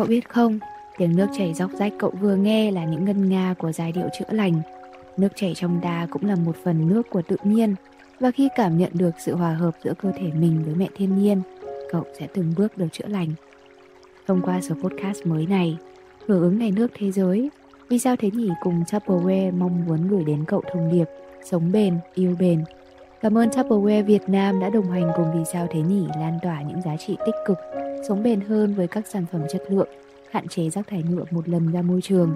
Cậu biết không, tiếng nước chảy dọc rách cậu vừa nghe là những ngân nga của giai điệu chữa lành. Nước chảy trong ta cũng là một phần nước của tự nhiên và khi cảm nhận được sự hòa hợp giữa cơ thể mình với mẹ thiên nhiên, cậu sẽ từng bước được chữa lành. Thông qua số podcast mới này, hưởng ứng ngày nước thế giới, vì sao thế nhỉ cùng Tupperware mong muốn gửi đến cậu thông điệp sống bền, yêu bền. Cảm ơn Tupperware Việt Nam đã đồng hành cùng Vì sao thế nhỉ lan tỏa những giá trị tích cực, sống bền hơn với các sản phẩm chất lượng, hạn chế rác thải nhựa một lần ra môi trường.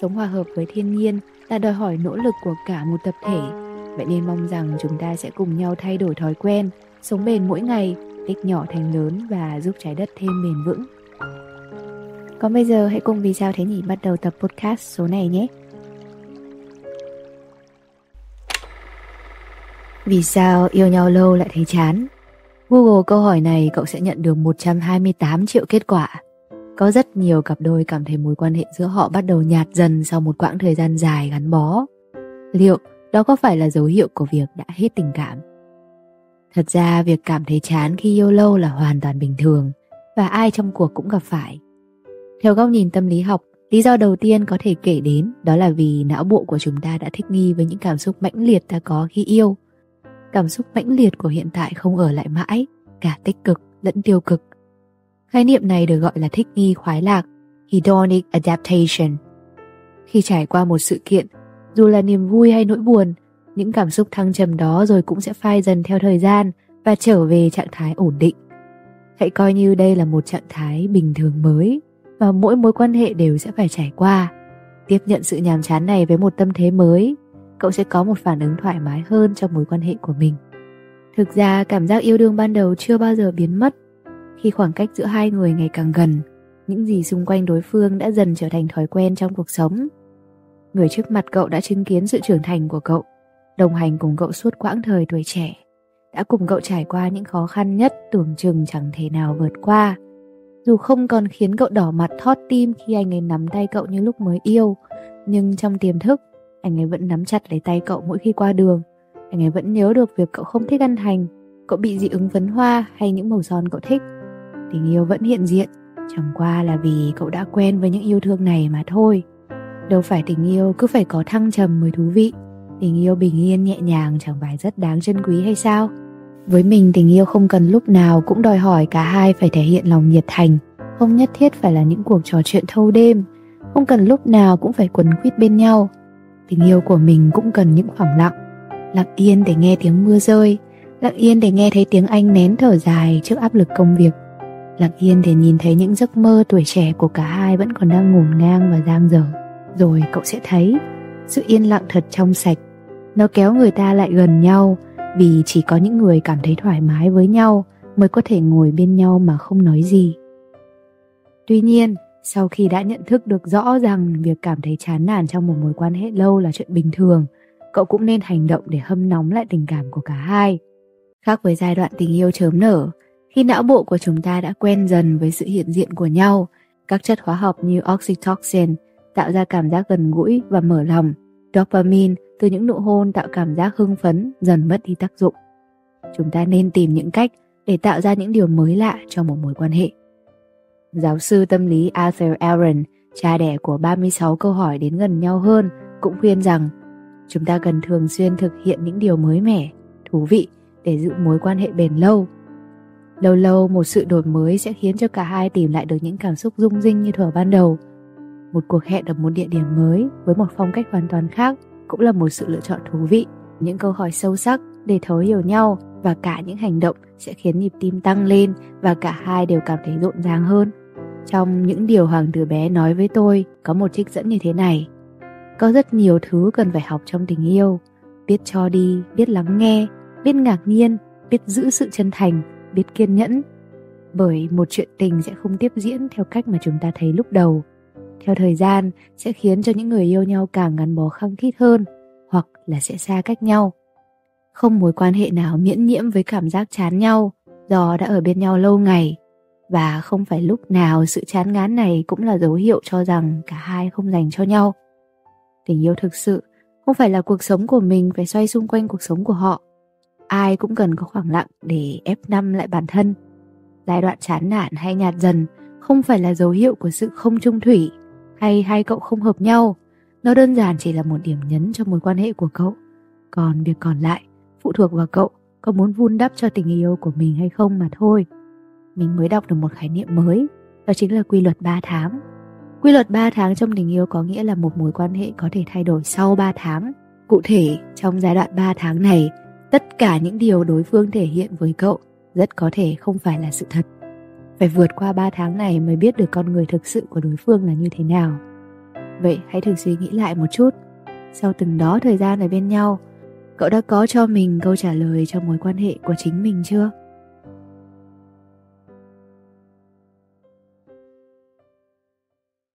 Sống hòa hợp với thiên nhiên là đòi hỏi nỗ lực của cả một tập thể. Vậy nên mong rằng chúng ta sẽ cùng nhau thay đổi thói quen, sống bền mỗi ngày, tích nhỏ thành lớn và giúp trái đất thêm bền vững. Còn bây giờ hãy cùng Vì sao thế nhỉ bắt đầu tập podcast số này nhé. Vì sao yêu nhau lâu lại thấy chán? Google câu hỏi này cậu sẽ nhận được 128 triệu kết quả. Có rất nhiều cặp đôi cảm thấy mối quan hệ giữa họ bắt đầu nhạt dần sau một quãng thời gian dài gắn bó. Liệu đó có phải là dấu hiệu của việc đã hết tình cảm? Thật ra việc cảm thấy chán khi yêu lâu là hoàn toàn bình thường và ai trong cuộc cũng gặp phải. Theo góc nhìn tâm lý học, lý do đầu tiên có thể kể đến đó là vì não bộ của chúng ta đã thích nghi với những cảm xúc mãnh liệt ta có khi yêu. Cảm xúc mãnh liệt của hiện tại không ở lại mãi, cả tích cực lẫn tiêu cực. Khái niệm này được gọi là thích nghi khoái lạc, hedonic adaptation. Khi trải qua một sự kiện, dù là niềm vui hay nỗi buồn, những cảm xúc thăng trầm đó rồi cũng sẽ phai dần theo thời gian và trở về trạng thái ổn định. Hãy coi như đây là một trạng thái bình thường mới và mỗi mối quan hệ đều sẽ phải trải qua. Tiếp nhận sự nhàm chán này với một tâm thế mới, cậu sẽ có một phản ứng thoải mái hơn trong mối quan hệ của mình. Thực ra cảm giác yêu đương ban đầu chưa bao giờ biến mất. Khi khoảng cách giữa hai người ngày càng gần, những gì xung quanh đối phương đã dần trở thành thói quen trong cuộc sống. Người trước mặt cậu đã chứng kiến sự trưởng thành của cậu, đồng hành cùng cậu suốt quãng thời tuổi trẻ, đã cùng cậu trải qua những khó khăn nhất tưởng chừng chẳng thể nào vượt qua dù không còn khiến cậu đỏ mặt thót tim khi anh ấy nắm tay cậu như lúc mới yêu, nhưng trong tiềm thức, anh ấy vẫn nắm chặt lấy tay cậu mỗi khi qua đường. Anh ấy vẫn nhớ được việc cậu không thích ăn hành, cậu bị dị ứng phấn hoa hay những màu son cậu thích. Tình yêu vẫn hiện diện, chẳng qua là vì cậu đã quen với những yêu thương này mà thôi. Đâu phải tình yêu cứ phải có thăng trầm mới thú vị. Tình yêu bình yên nhẹ nhàng chẳng phải rất đáng trân quý hay sao? với mình tình yêu không cần lúc nào cũng đòi hỏi cả hai phải thể hiện lòng nhiệt thành không nhất thiết phải là những cuộc trò chuyện thâu đêm không cần lúc nào cũng phải quấn quýt bên nhau tình yêu của mình cũng cần những khoảng lặng. Lặng yên để nghe tiếng mưa rơi, lặng yên để nghe thấy tiếng anh nén thở dài trước áp lực công việc. Lặng yên để nhìn thấy những giấc mơ tuổi trẻ của cả hai vẫn còn đang ngổn ngang và giang dở. Rồi cậu sẽ thấy, sự yên lặng thật trong sạch. Nó kéo người ta lại gần nhau, vì chỉ có những người cảm thấy thoải mái với nhau mới có thể ngồi bên nhau mà không nói gì. Tuy nhiên sau khi đã nhận thức được rõ rằng việc cảm thấy chán nản trong một mối quan hệ lâu là chuyện bình thường, cậu cũng nên hành động để hâm nóng lại tình cảm của cả hai khác với giai đoạn tình yêu chớm nở, khi não bộ của chúng ta đã quen dần với sự hiện diện của nhau, các chất hóa học như oxytocin tạo ra cảm giác gần gũi và mở lòng, dopamine từ những nụ hôn tạo cảm giác hưng phấn, dần mất đi tác dụng. Chúng ta nên tìm những cách để tạo ra những điều mới lạ cho một mối quan hệ. Giáo sư tâm lý Arthur Aaron, cha đẻ của 36 câu hỏi đến gần nhau hơn, cũng khuyên rằng chúng ta cần thường xuyên thực hiện những điều mới mẻ, thú vị để giữ mối quan hệ bền lâu. Lâu lâu một sự đổi mới sẽ khiến cho cả hai tìm lại được những cảm xúc rung rinh như thuở ban đầu. Một cuộc hẹn ở một địa điểm mới với một phong cách hoàn toàn khác cũng là một sự lựa chọn thú vị những câu hỏi sâu sắc để thấu hiểu nhau và cả những hành động sẽ khiến nhịp tim tăng lên và cả hai đều cảm thấy rộn ràng hơn trong những điều hoàng tử bé nói với tôi, có một trích dẫn như thế này. Có rất nhiều thứ cần phải học trong tình yêu. Biết cho đi, biết lắng nghe, biết ngạc nhiên, biết giữ sự chân thành, biết kiên nhẫn. Bởi một chuyện tình sẽ không tiếp diễn theo cách mà chúng ta thấy lúc đầu. Theo thời gian, sẽ khiến cho những người yêu nhau càng gắn bó khăng khít hơn, hoặc là sẽ xa cách nhau. Không mối quan hệ nào miễn nhiễm với cảm giác chán nhau, do đã ở bên nhau lâu ngày và không phải lúc nào sự chán ngán này cũng là dấu hiệu cho rằng cả hai không dành cho nhau. Tình yêu thực sự không phải là cuộc sống của mình phải xoay xung quanh cuộc sống của họ. Ai cũng cần có khoảng lặng để ép năm lại bản thân. Giai đoạn chán nản hay nhạt dần không phải là dấu hiệu của sự không trung thủy hay hai cậu không hợp nhau. Nó đơn giản chỉ là một điểm nhấn cho mối quan hệ của cậu. Còn việc còn lại, phụ thuộc vào cậu có muốn vun đắp cho tình yêu của mình hay không mà thôi. Mình mới đọc được một khái niệm mới, đó chính là quy luật 3 tháng. Quy luật 3 tháng trong tình yêu có nghĩa là một mối quan hệ có thể thay đổi sau 3 tháng. Cụ thể, trong giai đoạn 3 tháng này, tất cả những điều đối phương thể hiện với cậu rất có thể không phải là sự thật. Phải vượt qua 3 tháng này mới biết được con người thực sự của đối phương là như thế nào. Vậy hãy thử suy nghĩ lại một chút. Sau từng đó thời gian ở bên nhau, cậu đã có cho mình câu trả lời cho mối quan hệ của chính mình chưa?